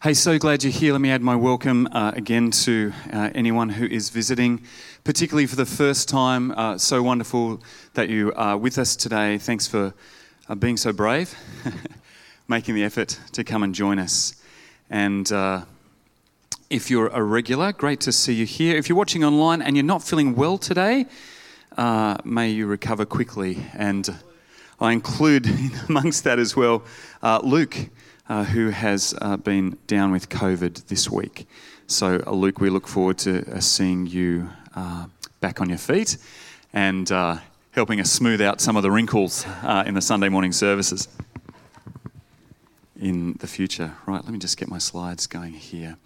Hey, so glad you're here. Let me add my welcome uh, again to uh, anyone who is visiting, particularly for the first time. Uh, so wonderful that you are with us today. Thanks for uh, being so brave, making the effort to come and join us. And uh, if you're a regular, great to see you here. If you're watching online and you're not feeling well today, uh, may you recover quickly. And I include amongst that as well Luke uh, who has uh, been down with COVID this week. So, uh, Luke, we look forward to uh, seeing you uh, back on your feet and helping us smooth out some of the wrinkles in the Sunday morning services in the future. Right, let me just get my slides going here.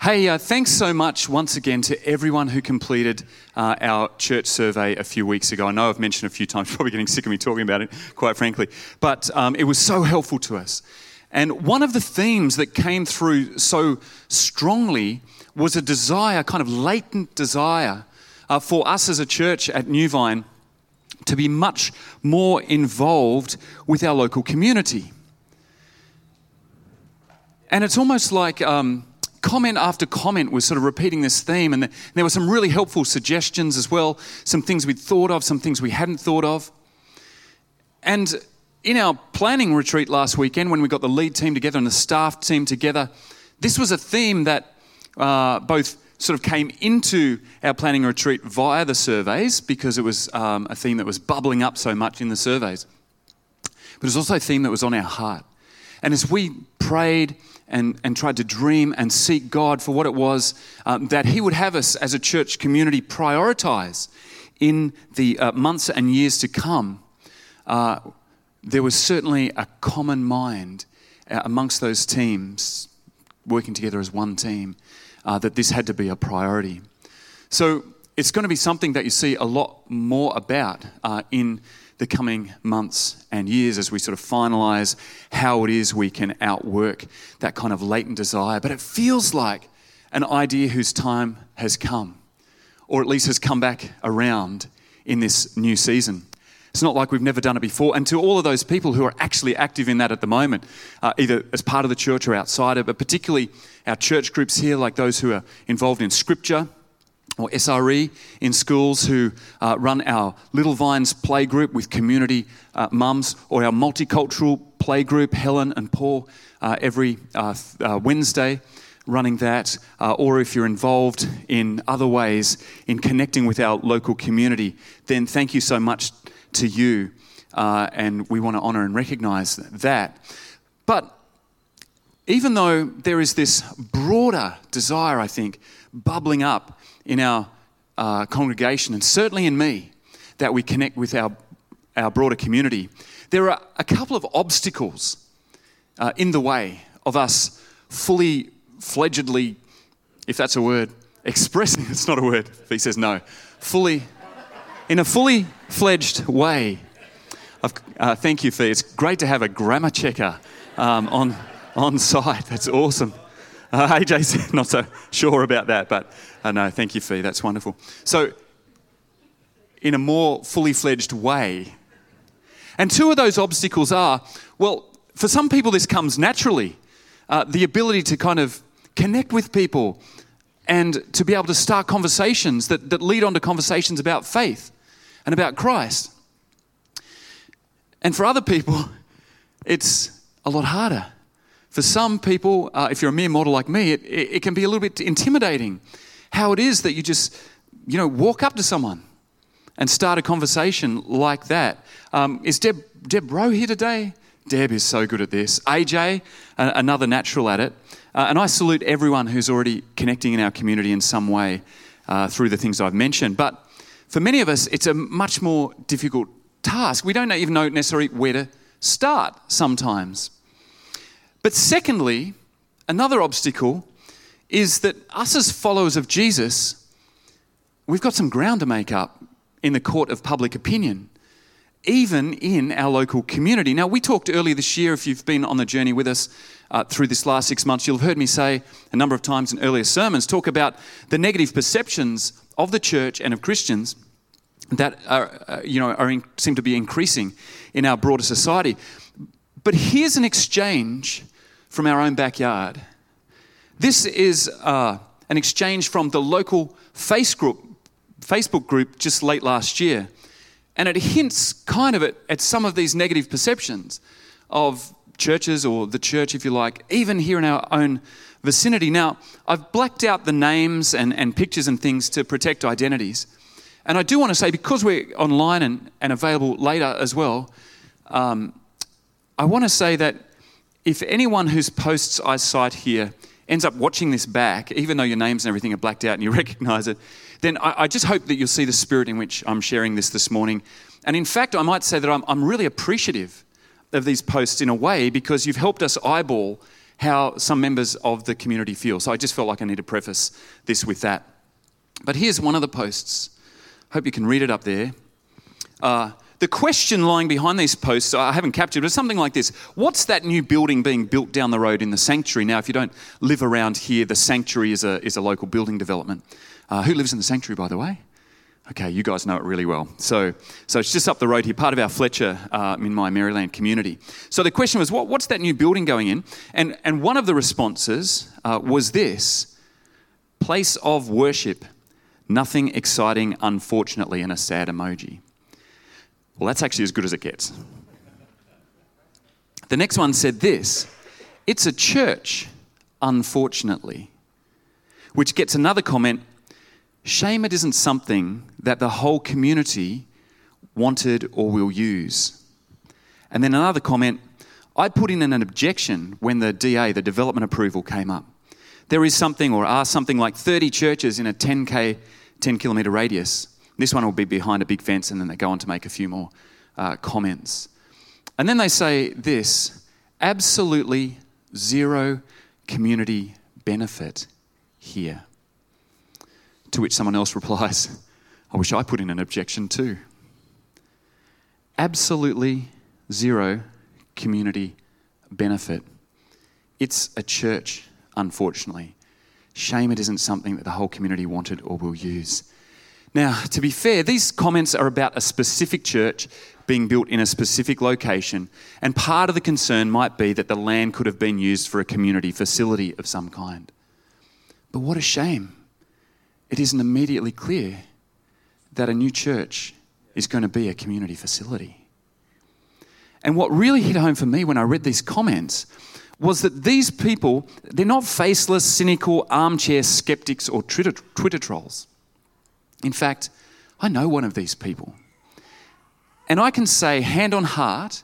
Hey, uh, thanks so much once again to everyone who completed uh, our church survey a few weeks ago. I know I've mentioned a few times, probably getting sick of me talking about it, quite frankly, but um, it was so helpful to us. And one of the themes that came through so strongly was a desire, kind of latent desire, uh, for us as a church at New Vine to be much more involved with our local community. And it's almost like um, comment after comment was sort of repeating this theme, and there were some really helpful suggestions as well, some things we'd thought of, some things we hadn't thought of. And in our planning retreat last weekend, when we got the lead team together and the staff team together, this was a theme that uh, both sort of came into our planning retreat via the surveys because it was um, a theme that was bubbling up so much in the surveys. But it was also a theme that was on our heart. And as we prayed and, and tried to dream and seek God for what it was um, that He would have us as a church community prioritize in the uh, months and years to come, uh, there was certainly a common mind uh, amongst those teams working together as one team uh, that this had to be a priority. So it's going to be something that you see a lot more about uh, in the coming months and years as we sort of finalize how it is we can outwork that kind of latent desire. But it feels like an idea whose time has come, or at least has come back around in this new season. It's not like we've never done it before. And to all of those people who are actually active in that at the moment, uh, either as part of the church or outside of it, but particularly our church groups here, like those who are involved in scripture or SRE in schools who uh, run our Little Vines play group with community uh, mums, or our multicultural play group, Helen and Paul, uh, every uh, uh, Wednesday running that, uh, or if you're involved in other ways in connecting with our local community, then thank you so much to you, uh, and we want to honor and recognize that. But even though there is this broader desire, I think, bubbling up in our uh, congregation, and certainly in me, that we connect with our, our broader community, there are a couple of obstacles uh, in the way of us fully fledgedly, if that's a word, expressing, it's not a word, he says no, fully in a fully fledged way. Uh, thank you, Fee. It's great to have a grammar checker um, on, on site. That's awesome. Uh, AJ's not so sure about that, but uh, no, thank you, Fee. That's wonderful. So, in a more fully fledged way. And two of those obstacles are well, for some people, this comes naturally uh, the ability to kind of connect with people and to be able to start conversations that, that lead on to conversations about faith and about Christ. And for other people, it's a lot harder. For some people, uh, if you're a mere mortal like me, it, it, it, can be a little bit intimidating. How it is that you just, you know, walk up to someone and start a conversation like that. Um, is Deb, Deb Rowe here today? Deb is so good at this. AJ, uh, another natural at it. Uh, and I salute everyone who's already connecting in our community in some way uh, through the things I've mentioned. But for many of us, it's a much more difficult task. We don't even know necessarily where to start sometimes. But secondly, another obstacle is that us as followers of Jesus, we've got some ground to make up in the court of public opinion, even in our local community. Now, we talked earlier this year, if you've been on the journey with us uh, through this last six months, you'll have heard me say a number of times in earlier sermons, talk about the negative perceptions of the church and of Christians that are, uh, you know, are in, seem to be increasing in our broader society. But here's an exchange from our own backyard This is uh, an exchange from the local face group, Facebook group just late last year. And it hints kind of at, at some of these negative perceptions of churches or the church, if you like, even here in our own vicinity. Now, I've blacked out the names and, and pictures and things to protect identities. And I do want to say, because we're online and, and available later as well, um, I want to say that if anyone whose posts I cite here ends up watching this back, even though your names and everything are blacked out and you recognize it, then I, I, just hope that you'll see the spirit in which I'm sharing this this morning. And in fact, I might say that I'm, I'm really appreciative of these posts in a way because you've helped us eyeball how some members of the community feel. So I just felt like I need to preface this with that. But here's one of the posts. Hope you can read it up there. Uh, the question lying behind these posts, I haven't captured, but something like this What's that new building being built down the road in the sanctuary? Now, if you don't live around here, the sanctuary is a, is a local building development. Uh, who lives in the sanctuary, by the way? Okay, you guys know it really well. So, so it's just up the road here, part of our Fletcher uh, in my Maryland community. So the question was, what, what's that new building going in? And, and one of the responses uh, was this place of worship. Nothing exciting, unfortunately, and a sad emoji. Well, that's actually as good as it gets. The next one said this it's a church, unfortunately, which gets another comment shame it isn't something that the whole community wanted or will use. And then another comment I put in an objection when the DA, the development approval, came up. There is something, or are something like 30 churches in a 10k, 10 kilometre radius. This one will be behind a big fence, and then they go on to make a few more uh, comments. And then they say this absolutely zero community benefit here. To which someone else replies, I wish I put in an objection too. Absolutely zero community benefit. It's a church, unfortunately. Shame it isn't something that the whole community wanted or will use. Now, to be fair, these comments are about a specific church being built in a specific location, and part of the concern might be that the land could have been used for a community facility of some kind. But what a shame. It isn't immediately clear that a new church is going to be a community facility. And what really hit home for me when I read these comments was that these people, they're not faceless, cynical, armchair skeptics or Twitter, Twitter trolls. In fact, I know one of these people. And I can say, hand on heart,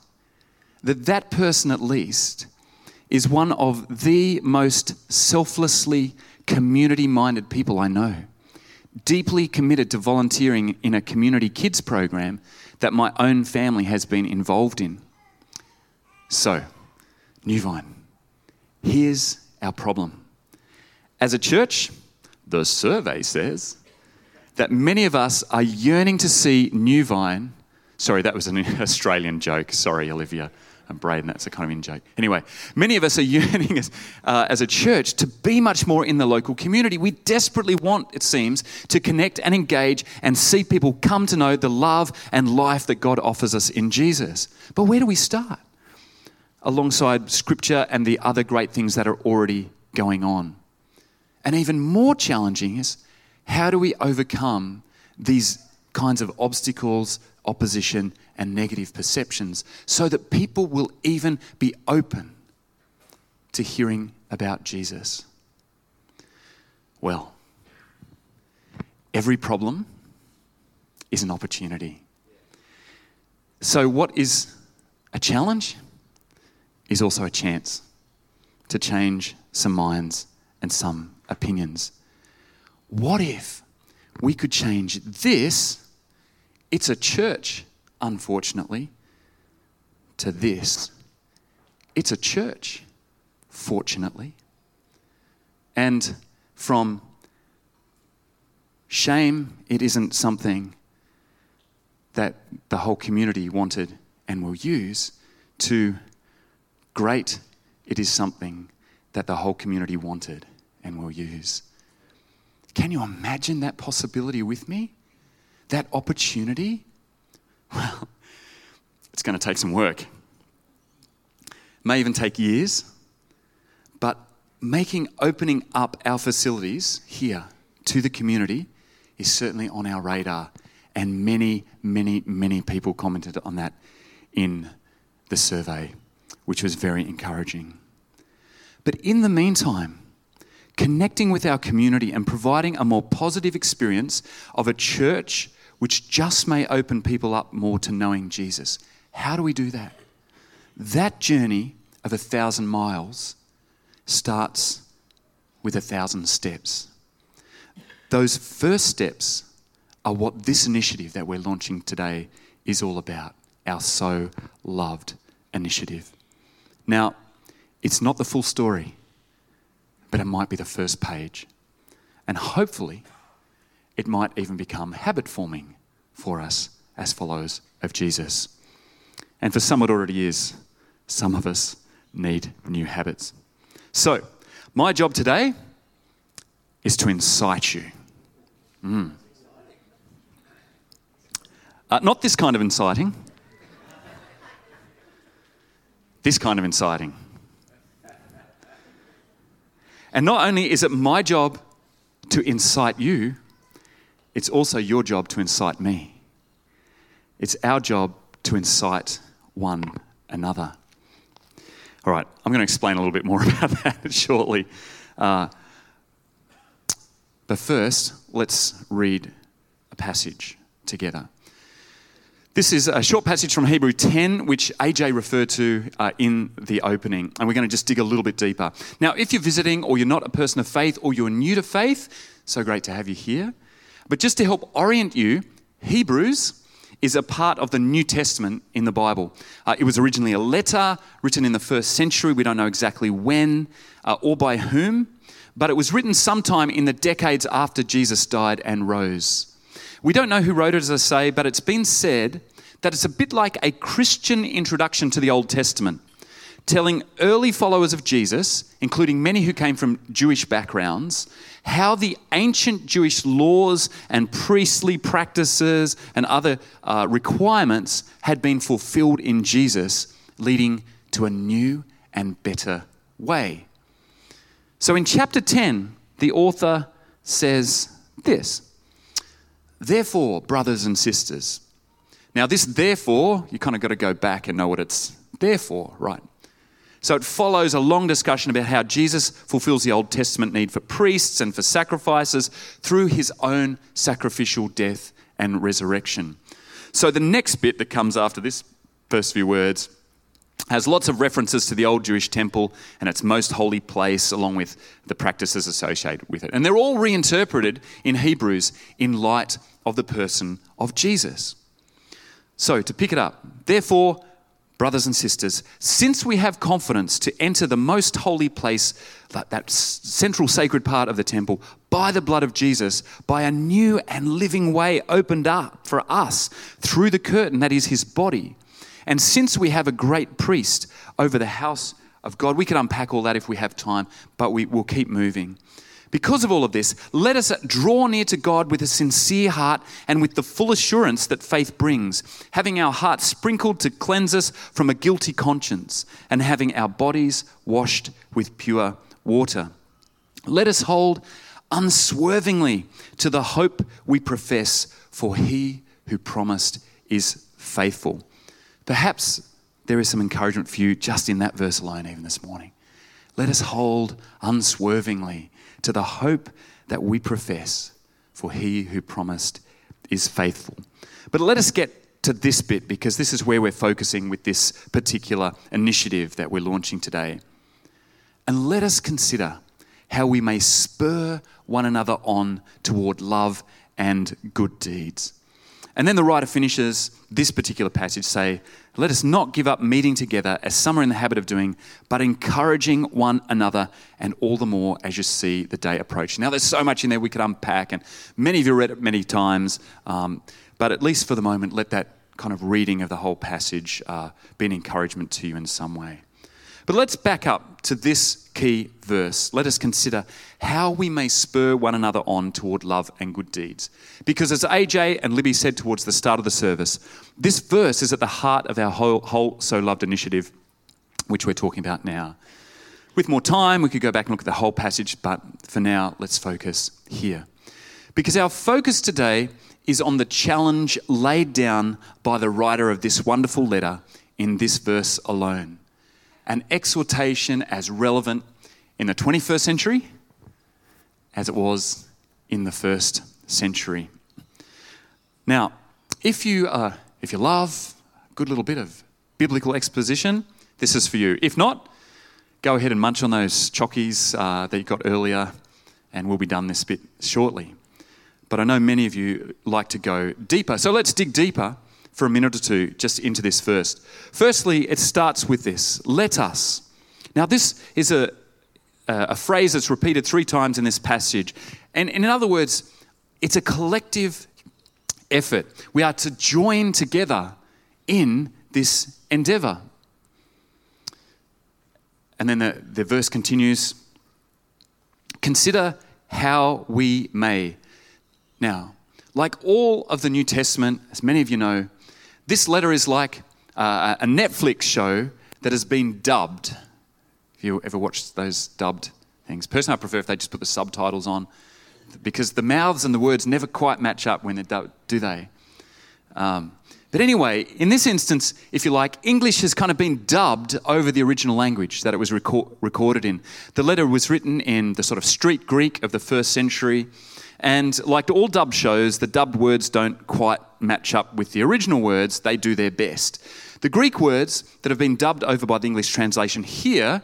that that person at least is one of the most selflessly community minded people I know. Deeply committed to volunteering in a community kids program that my own family has been involved in. So, New Vine, here's our problem. As a church, the survey says that many of us are yearning to see New Vine. Sorry, that was an Australian joke. Sorry, Olivia and Braden, that's a kind of in joke. Anyway, many of us are yearning as, uh, as a church to be much more in the local community. We desperately want, it seems, to connect and engage and see people come to know the love and life that God offers us in Jesus. But where do we start? Alongside Scripture and the other great things that are already going on. And even more challenging is how do we overcome these kinds of obstacles, opposition, and negative perceptions so that people will even be open to hearing about Jesus? Well, every problem is an opportunity. So, what is a challenge is also a chance to change some minds and some opinions. What if we could change this? It's a church, unfortunately, to this. It's a church, fortunately. And from shame, it isn't something that the whole community wanted and will use, to great, it is something that the whole community wanted and will use. Can you imagine that possibility with me? That opportunity? Well, it's going to take some work. It May even take years, but making opening up our facilities here to the community is certainly on our radar. And many, many, many people commented on that in the survey, which was very encouraging. But in the meantime, connecting with our community and providing a more positive experience of a church which just may open people up more to knowing Jesus. How do we do that? That journey of a thousand miles starts with a thousand steps. Those first steps are what this initiative that we're launching today is all about our So Loved initiative. Now, it's not the full story, but it might be the first page. And hopefully, it might even become habit forming for us as followers of Jesus. And for some, it already is. Some of us need new habits. So, my job today is to incite you. Mm. Uh, not this kind of inciting, this kind of inciting. And not only is it my job to incite you, it's also your job to incite me. It's our job to incite one another. All right, I'm going to explain a little bit more about that shortly. Uh, but first, let's read a passage together. This is a short passage from Hebrew 10, which AJ referred to uh, in the opening, and we're going to just dig a little bit deeper. Now, if you're visiting, or you're not a person of faith, or you're new to faith, so great to have you here. But just to help orient you, Hebrews is a part of the New Testament in the Bible. Uh, it was originally a letter written in the first century. We don't know exactly when uh, or by whom, but it was written sometime in the decades after Jesus died and rose. We don't know who wrote it, as I say, but it's been said that it's a bit like a Christian introduction to the Old Testament telling early followers of Jesus, including many who came from Jewish backgrounds, how the ancient Jewish laws and priestly practices and other uh, requirements had been fulfilled in Jesus, leading to a new and better way. So in chapter 10, the author says this Therefore, brothers and sisters, now, this therefore, you kind of got to go back and know what it's there for, right? So it follows a long discussion about how Jesus fulfills the Old Testament need for priests and for sacrifices through his own sacrificial death and resurrection. So the next bit that comes after this first few words has lots of references to the old Jewish temple and its most holy place, along with the practices associated with it. And they're all reinterpreted in Hebrews in light of the person of Jesus. So, to pick it up, therefore, brothers and sisters, since we have confidence to enter the most holy place, that, central sacred part of the temple, by the blood of Jesus, by a new and living way opened up for us through the curtain that is his body. And since we have a great priest over the house of God, we could unpack all that if we have time, but we will keep moving. Because of all of this, let us draw near to God with a sincere heart and with the full assurance that faith brings, having our hearts sprinkled to cleanse us from a guilty conscience, and having our bodies washed with pure water. Let us hold unswervingly to the hope we profess, for he who promised is faithful. Perhaps there is some encouragement for you just in that verse alone, even this morning. Let us hold unswervingly to the hope that we profess, for he who promised is faithful. But let us get to this bit because this is where we're focusing with this particular initiative that we're launching today. And let us consider how we may spur one another on toward love and good deeds. And then the writer finishes this particular passage say, Let us not give up meeting together as some are in the habit of doing, but encouraging one another, and all the more as you see the day approach. Now, there's so much in there we could unpack, and many of you read it many times, um, but at least for the moment, let that kind of reading of the whole passage uh, be an encouragement to you in some way. But let's back up to this key verse. Let us consider how we may spur one another on toward love and good deeds. Because as AJ and Libby said towards the start of the service, this verse is at the heart of our whole, whole So Loved initiative, which we're talking about now. With more time, we could go back and look at the whole passage, but for now, let's focus here. Because our focus today is on the challenge laid down by the writer of this wonderful letter in this verse alone. An exhortation as relevant in the 21st century as it was in the first century. Now, if you, uh, if you love a good little bit of biblical exposition, this is for you. If not, go ahead and munch on those chockies uh, that you got earlier, and we'll be done this bit shortly. But I know many of you like to go deeper. So let's dig deeper for a minute or two just into this first. Firstly, it starts with this let us. Now, this is a, a phrase that's repeated three times in this passage. And, and in other words, it's a collective effort. We are to join together in this endeavor. And then the, the verse continues Consider how we may. Now, like all of the New Testament, as many of you know, this letter is like uh, a Netflix show that has been dubbed. Have you ever watched those dubbed things? Personally, I prefer if they just put the subtitles on because the mouths and the words never quite match up when they're dubbed, do they? Um, but anyway, in this instance, if you like, English has kind of been dubbed over the original language that it was record- recorded in. The letter was written in the sort of street Greek of the first century. And like all dubbed shows, the dubbed words don't quite match up with the original words, they do their best. The Greek words that have been dubbed over by the English translation here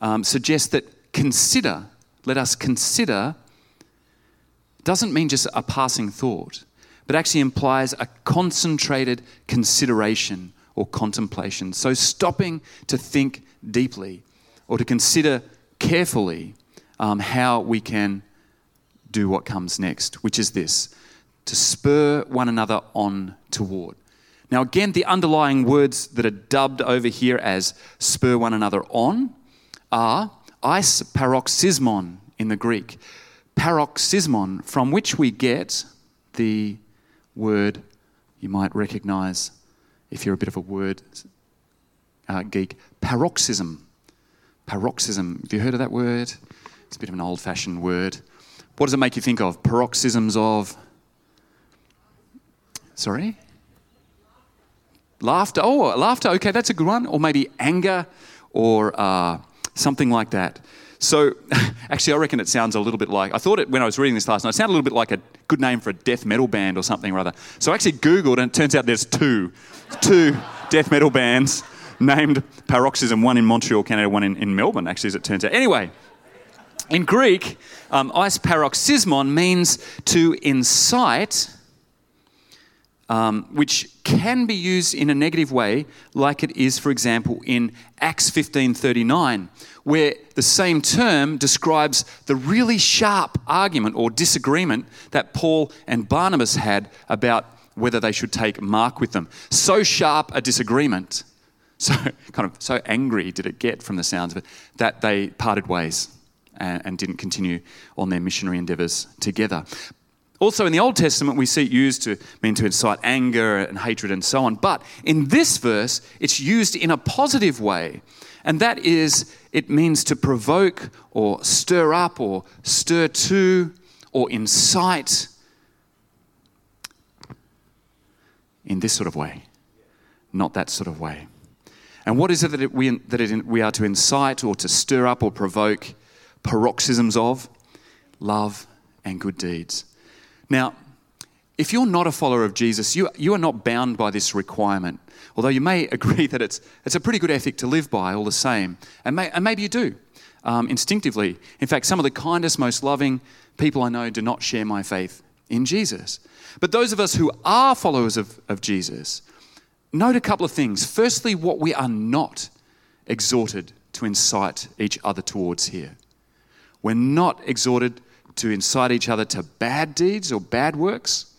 um, suggest that consider, let us consider, doesn't mean just a passing thought but actually implies a concentrated consideration or contemplation. So, stopping to think deeply or to consider carefully um, how we can do what comes next, which is this to spur one another on toward. Now, again, the underlying words that are dubbed over here as spur one another on are eis paroxysmon in the Greek. Paroxysmon, from which we get the word you might recognize if you're a bit of a word uh, geek paroxysm. Paroxysm. Have you heard of that word? It's a bit of an old fashioned word. What does it make you think of? Paroxysms of. Sorry? Laughter. Oh, laughter. Okay, that's a good one. Or maybe anger or uh, something like that. So, actually, I reckon it sounds a little bit like, I thought it when I was reading this last night, it sounded a little bit like a good name for a death metal band or something or other. So I actually Googled and it turns out there's two, two death metal bands named Paroxysm, one in Montreal, Canada, one in, in Melbourne, actually, as it turns out. Anyway, in Greek, um, paroxysmon means to incite um, which can be used in a negative way, like it is, for example, in Acts 15:39, where the same term describes the really sharp argument or disagreement that Paul and Barnabas had about whether they should take Mark with them. So sharp a disagreement, so kind of so angry did it get from the sounds of it, that they parted ways and, and didn't continue on their missionary endeavors together. Also, in the Old Testament, we see it used to mean to incite anger and hatred and so on. But in this verse, it's used in a positive way. And that is, it means to provoke or stir up or stir to or incite in this sort of way, not that sort of way. And what is it that, it, we, that it, we are to incite or to stir up or provoke paroxysms of? Love and good deeds. Now, if you're not a follower of Jesus, you, you are not bound by this requirement. Although you may agree that it's, it's a pretty good ethic to live by all the same. And, may, and maybe you do um, instinctively. In fact, some of the kindest, most loving people I know do not share my faith in Jesus. But those of us who are followers of, of Jesus, note a couple of things. Firstly, what we are not exhorted to incite each other towards here. We're not exhorted to incite each other to bad deeds or bad works,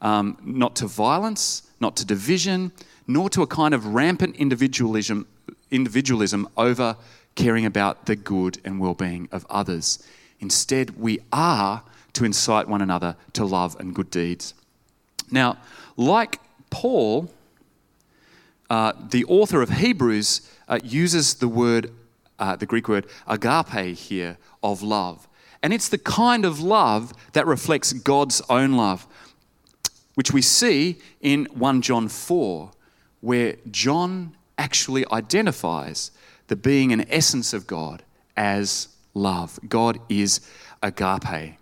um, not to violence, not to division, nor to a kind of rampant individualism, individualism over caring about the good and well being of others. Instead, we are to incite one another to love and good deeds. Now, like Paul, uh, the author of Hebrews uh, uses the word uh, the Greek word agape here of love. And it's the kind of love that reflects God's own love, which we see in 1 John 4, where John actually identifies the being and essence of God as love. God is agape.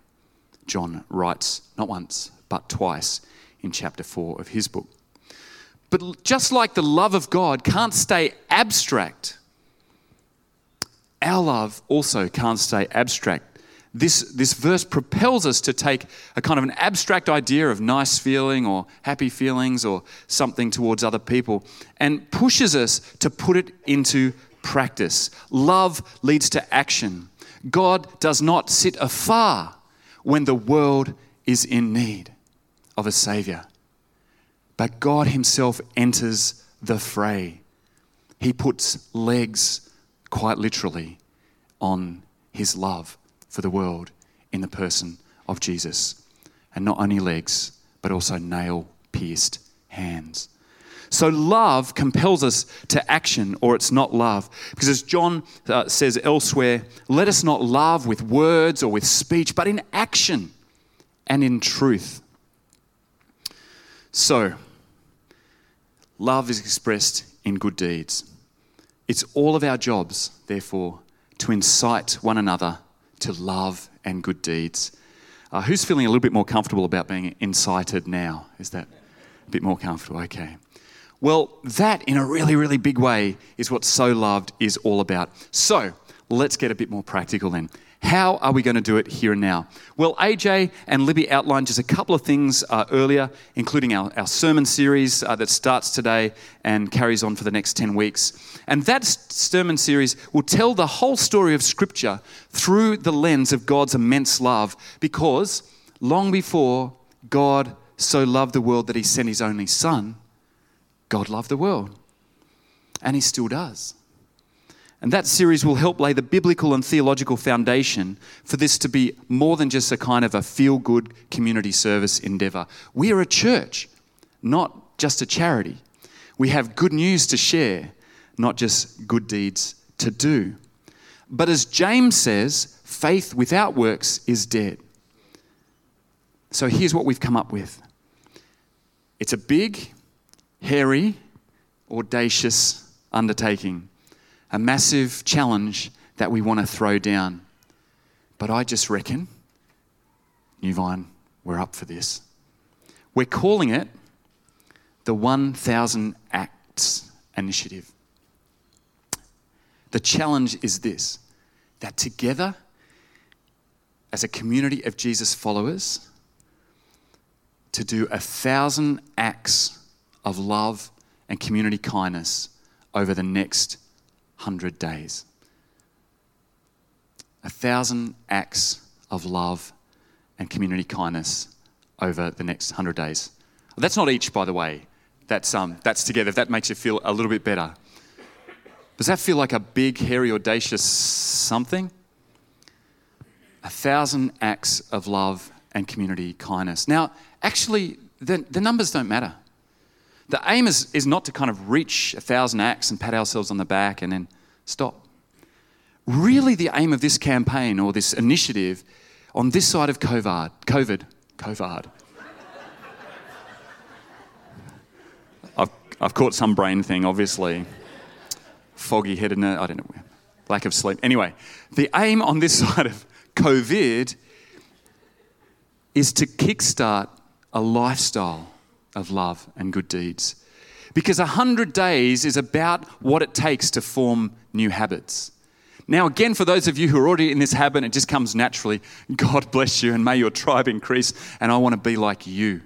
John writes not once, but twice in chapter 4 of his book. But just like the love of God can't stay abstract, our love also can't stay abstract. This, this verse propels us to take a kind of an abstract idea of nice feeling or happy feelings or something towards other people and pushes us to put it into practice. Love leads to action. God does not sit afar when the world is in need of a Savior, but God Himself enters the fray. He puts legs, quite literally, on His love for the world in the person of Jesus. And not only legs, but also nail pierced hands. So love compels us to action, or it's not love. Because as John uh, says elsewhere, let us not love with words or with speech, but in action and in truth. So, love is expressed in good deeds. It's all of our jobs, therefore, to incite one another to love and good deeds. Uh, who's feeling a little bit more comfortable about being incited now? Is that a bit more comfortable? Okay. Well, that in a really, really big way is what So Loved is all about. So let's get a bit more practical then. How are we going to do it here and now? Well, AJ and Libby outlined just a couple of things uh, earlier, including our, our sermon series uh, that starts today and carries on for the next 10 weeks. And that sermon series will tell the whole story of Scripture through the lens of God's immense love, because long before God so loved the world that he sent his only Son, God loved the world. And he still does. And that series will help lay the biblical and theological foundation for this to be more than just a kind of a feel good community service endeavor. We are a church, not just a charity. We have good news to share, not just good deeds to do. But as James says, faith without works is dead. So here's what we've come up with it's a big, hairy, audacious undertaking a massive challenge that we want to throw down. But I just reckon, New Vine, we're up for this. We're calling it the 1000 Acts Initiative. The challenge is this that together, as a community of Jesus followers, to do a thousand acts of love and community kindness over the next 100 days. A thousand acts of love and community kindness over the next 100 days. That's not each, by the way. That's, um, that's together. That makes you feel a little bit better. Does that feel like a big, hairy, audacious something? A thousand acts of love and community kindness. Now, actually, the, the numbers don't matter. The aim is, is not to kind of reach a thousand acts and pat ourselves on the back and then stop. Really, the aim of this campaign or this initiative on this side of COVID, COVID, COVID. I've, I've caught some brain thing, obviously. Foggy headedness, I don't know, lack of sleep. Anyway, the aim on this side of COVID is to kickstart a lifestyle of love and good deeds. Because 100 days is about what it takes to form new habits. Now, again, for those of you who are already in this habit, it just comes naturally. God bless you and may your tribe increase, and I want to be like you.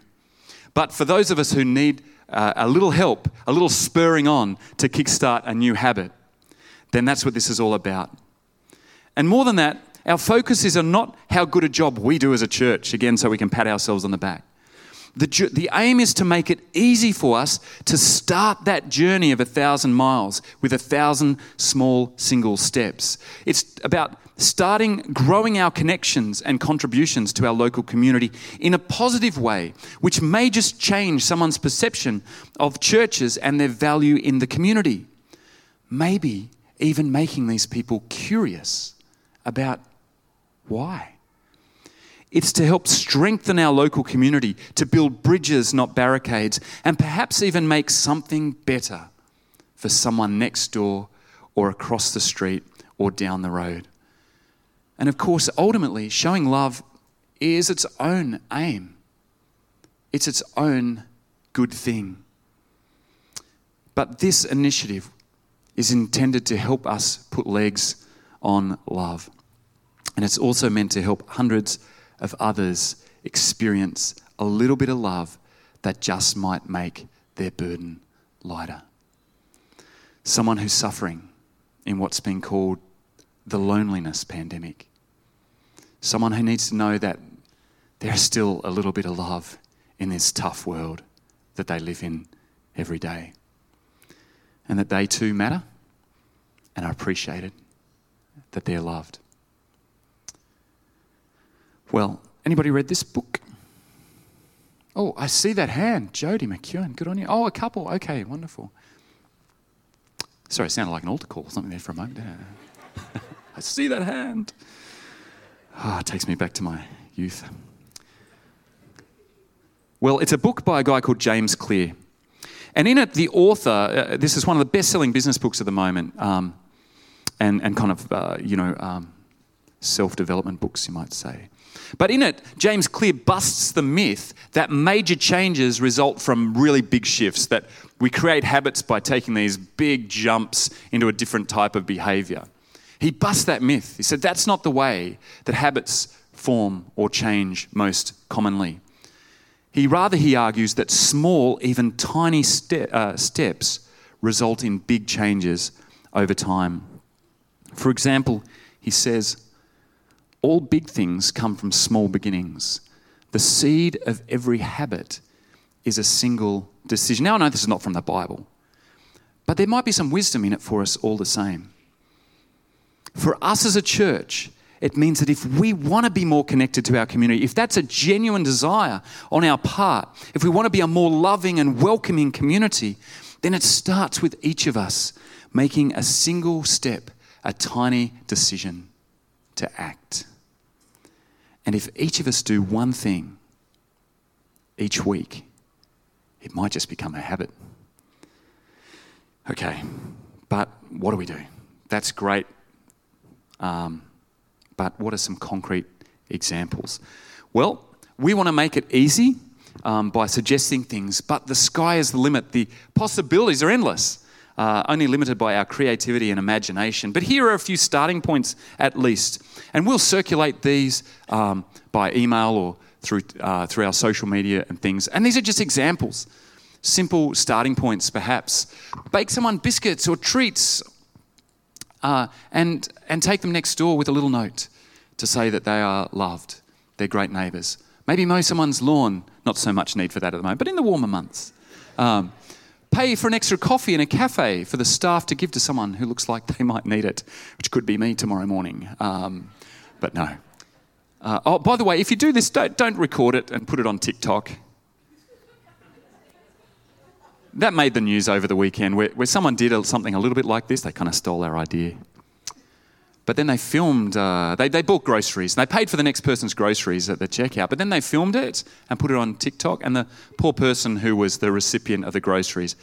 But for those of us who need uh, a little help, a little spurring on to kickstart a new habit, then that's what this is all about. And more than that, our focus is on not how good a job we do as a church, again, so we can pat ourselves on the back. The, the aim is to make it easy for us to start that journey of a thousand miles with a thousand small single steps. It's about starting growing our connections and contributions to our local community in a positive way, which may just change someone's perception of churches and their value in the community. Maybe even making these people curious about why. It's to help strengthen our local community, to build bridges, not barricades, and perhaps even make something better for someone next door or across the street or down the road. And of course, ultimately, showing love is its own aim, it's its own good thing. But this initiative is intended to help us put legs on love. And it's also meant to help hundreds of others experience a little bit of love that just might make their burden lighter. Someone who's suffering in what's been called the loneliness pandemic. Someone who needs to know that there's still a little bit of love in this tough world that they live in every day. And that they too matter and are appreciated, that they're loved. Well, anybody read this book? Oh, I see that hand. Jody McEwen, good on you. Oh, a couple. Okay, wonderful. Sorry, it sounded like an altar call or something there for a moment. I see that hand. Ah, oh, it takes me back to my youth. Well, it's a book by a guy called James Clear. And in it, the author, uh, this is one of the best selling business books at the moment, um, and, and kind of, uh, you know, um, self development books, you might say. But in it, James Clear busts the myth that major changes result from really big shifts, that we create habits by taking these big jumps into a different type of behavior. He busts that myth. He said that's not the way that habits form or change most commonly. He rather he argues that small, even tiny ste- uh, steps result in big changes over time. For example, he says, all big things come from small beginnings. The seed of every habit is a single decision. Now, I know this is not from the Bible, but there might be some wisdom in it for us all the same. For us as a church, it means that if we want to be more connected to our community, if that's a genuine desire on our part, if we want to be a more loving and welcoming community, then it starts with each of us making a single step, a tiny decision to act. And if each of us do one thing each week, it might just become a habit. Okay, but what do we do? That's great. Um, but what are some concrete examples? Well, we want to make it easy um, by suggesting things, but the sky is the limit. The possibilities are endless uh, only limited by our creativity and imagination. But here are a few starting points at least. And we'll circulate these um, by email or through, uh, through our social media and things. And these are just examples, simple starting points perhaps. Bake someone biscuits or treats uh, and, and take them next door with a little note to say that they are loved, they're great neighbours. Maybe mow someone's lawn, not so much need for that at the moment, but in the warmer months. Um, pay for an extra coffee in a cafe for the staff to give to someone who looks like they might need it, which could be me tomorrow morning. Um, but no. Uh, oh, by the way, if you do this, don't, don't record it and put it on TikTok. That made the news over the weekend where, where someone did something a little bit like this. They kind of stole our idea. But then they filmed, uh, they, they bought groceries and they paid for the next person's groceries at the checkout. But then they filmed it and put it on TikTok. And the poor person who was the recipient of the groceries,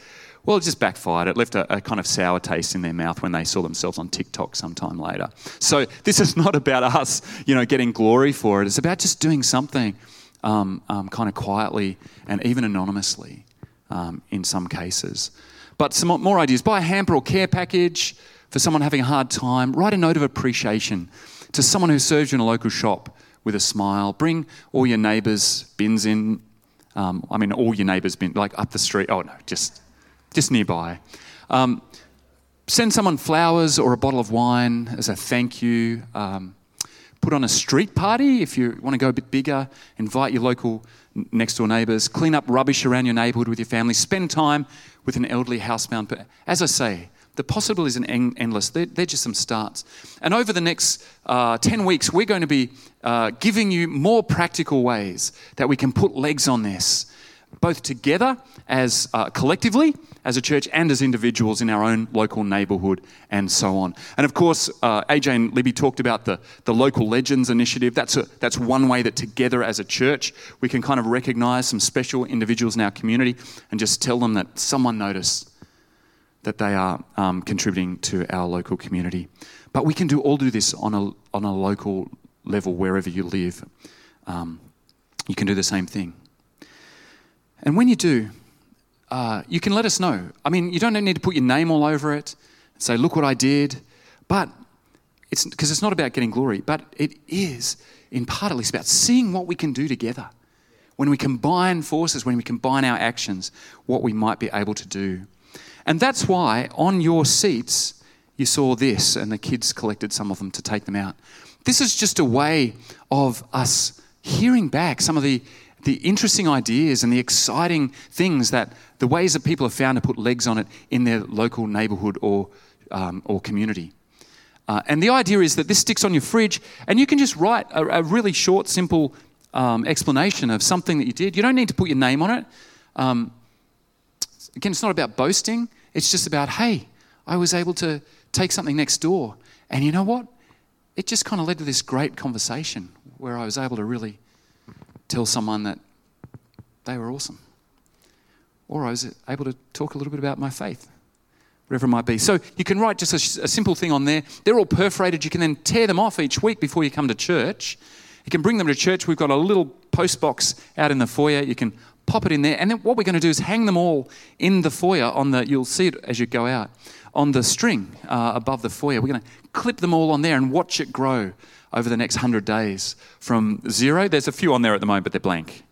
well, it just backfired. It left a, a kind of sour taste in their mouth when they saw themselves on TikTok sometime later. So this is not about us, you know, getting glory for it. It's about just doing something um, um, kind of quietly and even anonymously um, in some cases. But some more ideas. Buy a hamper or care package for someone having a hard time, write a note of appreciation to someone who serves you in a local shop with a smile. Bring all your neighbours' bins in. Um, I mean, all your neighbours' bins, like up the street. Oh, no, just, just nearby. Um, send someone flowers or a bottle of wine as a thank you. Um, put on a street party if you want to go a bit bigger. Invite your local next door neighbours. Clean up rubbish around your neighbourhood with your family. Spend time with an elderly housebound. As I say, the possibilities are endless. They're, they're, just some starts. And over the next uh, 10 weeks, we're going to be uh, giving you more practical ways that we can put legs on this both together as uh, collectively as a church and as individuals in our own local neighbourhood and so on. And of course, uh, AJ and Libby talked about the, the Local Legends initiative. That's, a, that's one way that together as a church we can kind of recognise some special individuals in our community and just tell them that someone noticed that they are um, contributing to our local community. But we can do all do this on a, on a local level wherever you live. Um, you can do the same thing. And when you do, uh, you can let us know. I mean, you don't need to put your name all over it and say, look what I did. But it's because it's not about getting glory, but it is, in part at least, about seeing what we can do together. When we combine forces, when we combine our actions, what we might be able to do. And that's why on your seats, you saw this, and the kids collected some of them to take them out. This is just a way of us hearing back some of the, the interesting ideas and the exciting things that the ways that people have found to put legs on it in their local neighborhood or, um, or community. Uh, and the idea is that this sticks on your fridge, and you can just write a, a really short, simple um, explanation of something that you did. You don't need to put your name on it. Um, again, it's not about boasting, it's just about, hey, I was able to take something next door. And you know what? It just kind of led to this great conversation where I was able to really tell someone that they were awesome. Or I was able to talk a little bit about my faith, whatever it might be. So you can write just a, a simple thing on there. They're all perforated. You can then tear them off each week before you come to church. You can bring them to church. We've got a little post box out in the foyer. You can pop it in there. And then what we're going to do is hang them all in the foyer on the, you'll see it as you go out, on the string uh, above the foyer. We're going to clip them all on there and watch it grow over the next 100 days from zero. There's a few on there at the moment, but they're blank.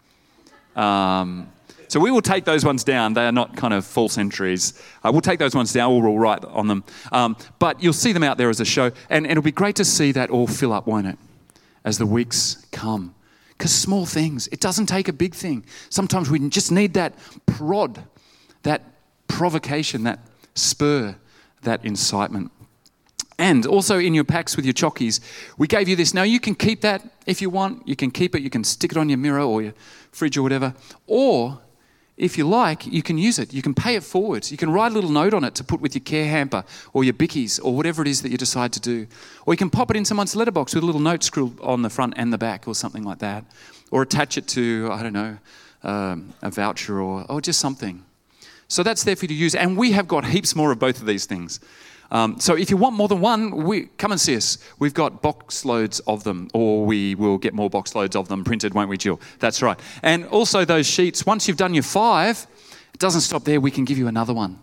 Um, so we will take those ones down. They are not kind of false entries. Uh, we'll take those ones down. We'll write on them. Um, but you'll see them out there as a show. And, and it'll be great to see that all fill up, won't it? As the weeks come. Because small things, it doesn't take a big thing. Sometimes we just need that prod, that provocation, that spur, that incitement. And also in your packs with your chockies, we gave you this. Now you can keep that if you want. You can keep it. You can stick it on your mirror or your fridge or whatever. Or if you like, you can use it. You can pay it forward. You can write a little note on it to put with your care hamper or your bickies or whatever it is that you decide to do. Or you can pop it in someone's letterbox with a little note scrawled on the front and the back or something like that. Or attach it to, I don't know, um, a voucher or, or just something. So that's there for you to use. And we have got heaps more of both of these things. Um, so if you want more than one, we, come and see us. We've got box loads of them, or we will get more box loads of them printed, won't we, Jill? That's right. And also those sheets, once you've done your five, it doesn't stop there. We can give you another one.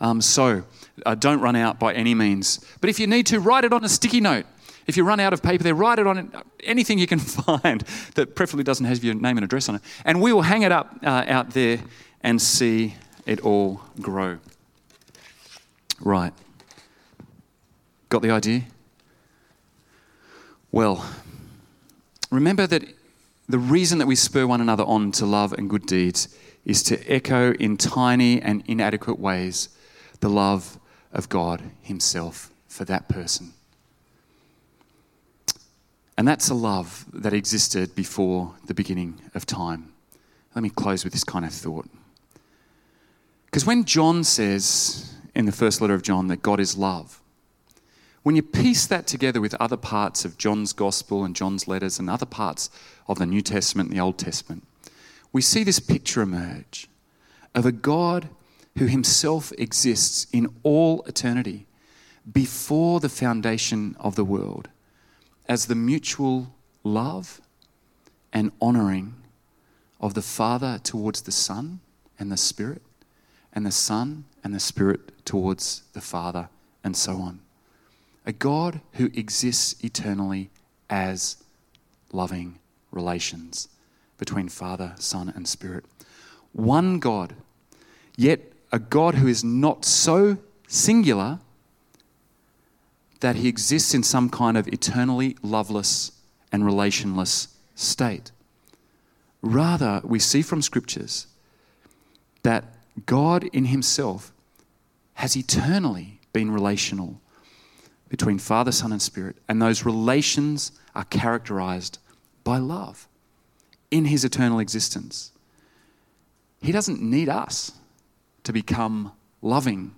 Um, so uh, don't run out by any means. But if you need to, write it on a sticky note. If you run out of paper there, write it on anything you can find that preferably doesn't have your name and address on it. And we will hang it up uh, out there and see it all grow. Right. Got the idea? Well, remember that the reason that we spur one another on to love and good deeds is to echo in tiny and inadequate ways the love of God Himself for that person. And that's a love that existed before the beginning of time. Let me close with this kind of thought. Because when John says in the first letter of John that God is love, when you piece that together with other parts of John's gospel and John's letters and other parts of the New Testament and the Old Testament, we see this picture emerge of a God who himself exists in all eternity before the foundation of the world as the mutual love and honoring of the Father towards the Son and the Spirit, and the Son and the Spirit towards the Father, and so on a God who exists eternally as loving relations between Father, Son, and Spirit. One God, yet a God who is not so singular that he exists in some kind of eternally loveless and relationless state. Rather, we see from scriptures that God in himself has eternally been relational between Father, Son, and Spirit, and those relations are characterized by love in his eternal existence. He doesn't need us to become loving.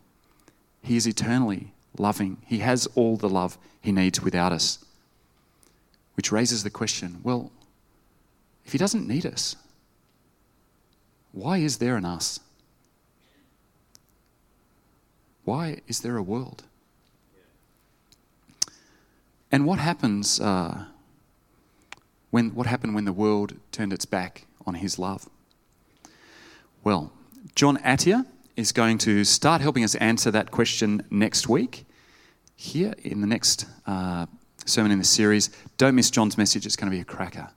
He is eternally loving. He has all the love he needs without us. Which raises the question well, if he doesn't need us, why is there an us? Why is there a world? And what happens uh, when what happened when the world turned its back on his love? Well, John Attia is going to start helping us answer that question next week here in the next uh, sermon in the series. Don't miss John's message, it's going to be a cracker.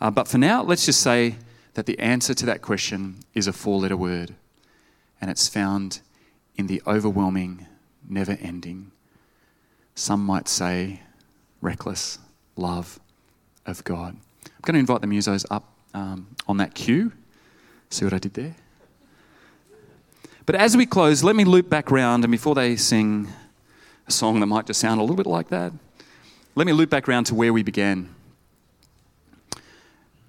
Uh, but for now, let's just say that the answer to that question is a four letter word, and it's found in the overwhelming, never ending, some might say reckless love of God. I'm going to invite the musos up um, on that cue. See what I did there? But as we close, let me loop back round, and before they sing a song that might just sound a little bit like that, let me loop back round to where we began.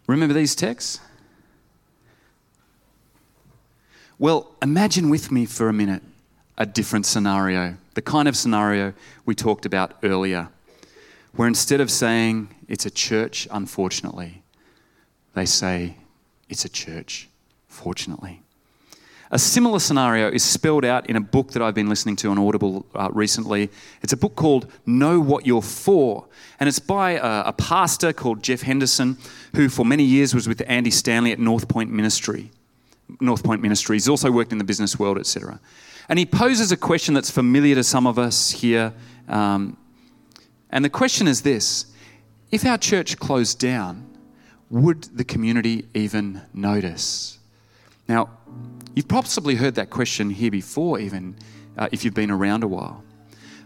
Remember these texts? Well, imagine with me for a minute a different scenario, the kind of scenario we talked about earlier, where instead of saying it's a church, unfortunately, they say it's a church, fortunately. A similar scenario is spelled out in a book that I've been listening to on Audible uh, recently. It's a book called Know What You're For, and it's by a, a, pastor called Jeff Henderson, who for many years was with Andy Stanley at North Point Ministry. North Point Ministry. He's also worked in the business world, etc. And he poses a question that's familiar to some of us here. Um, and the question is this If our church closed down, would the community even notice? Now, You've possibly heard that question here before, even uh, if you've been around a while.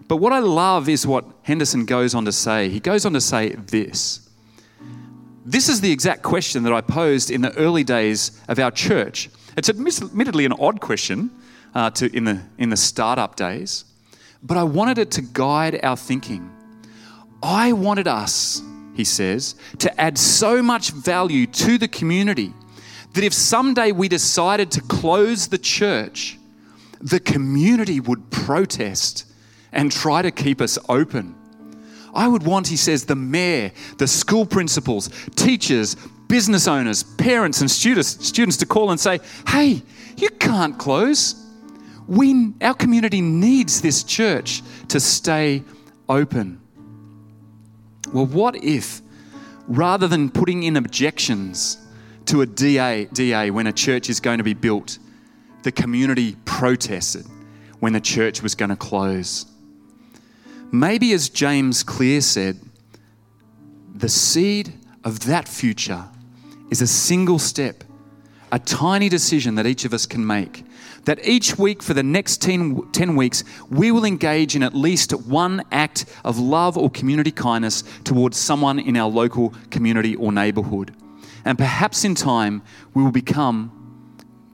But what I love is what Henderson goes on to say. He goes on to say this. This is the exact question that I posed in the early days of our church. It's admittedly an odd question uh, to, in, the, in the startup days, but I wanted it to guide our thinking. I wanted us, he says, to add so much value to the community that if someday we decided to close the church, the community would protest and try to keep us open. I would want, he says, the mayor, the school principals, teachers, business owners, parents, and students, students to call and say, hey, you can't close. We, our community needs this church to stay open. Well, what if, rather than putting in objections, to a DA, DA when a church is going to be built. The community protested when the church was going to close. Maybe, as James Clear said, the seed of that future is a single step, a tiny decision that each of us can make. That each week for the next 10, 10, weeks, we will engage in at least one act of love or community kindness towards someone in our local community or neighborhood. And perhaps in time, we will become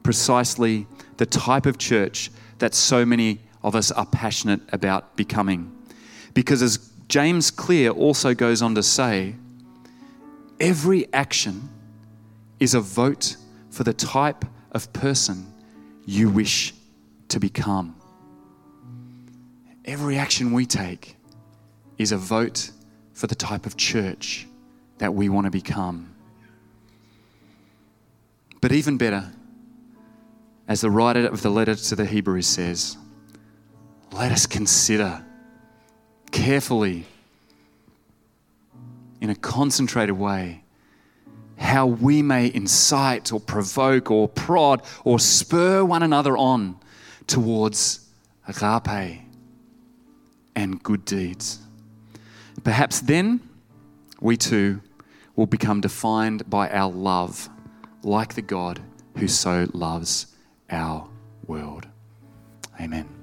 precisely the type of church that so many of us are passionate about becoming. Because as James Clear also goes on to say, every action is a vote for the type of person you wish to become. Every action we take is a vote for the type of church that we want to become. But even better, as the writer of the letter to the Hebrews says, let us consider carefully, in a concentrated way, how we may incite or provoke or prod or spur one another on towards agape and good deeds. Perhaps then we too will become defined by our love like the God who so loves our world. Amen.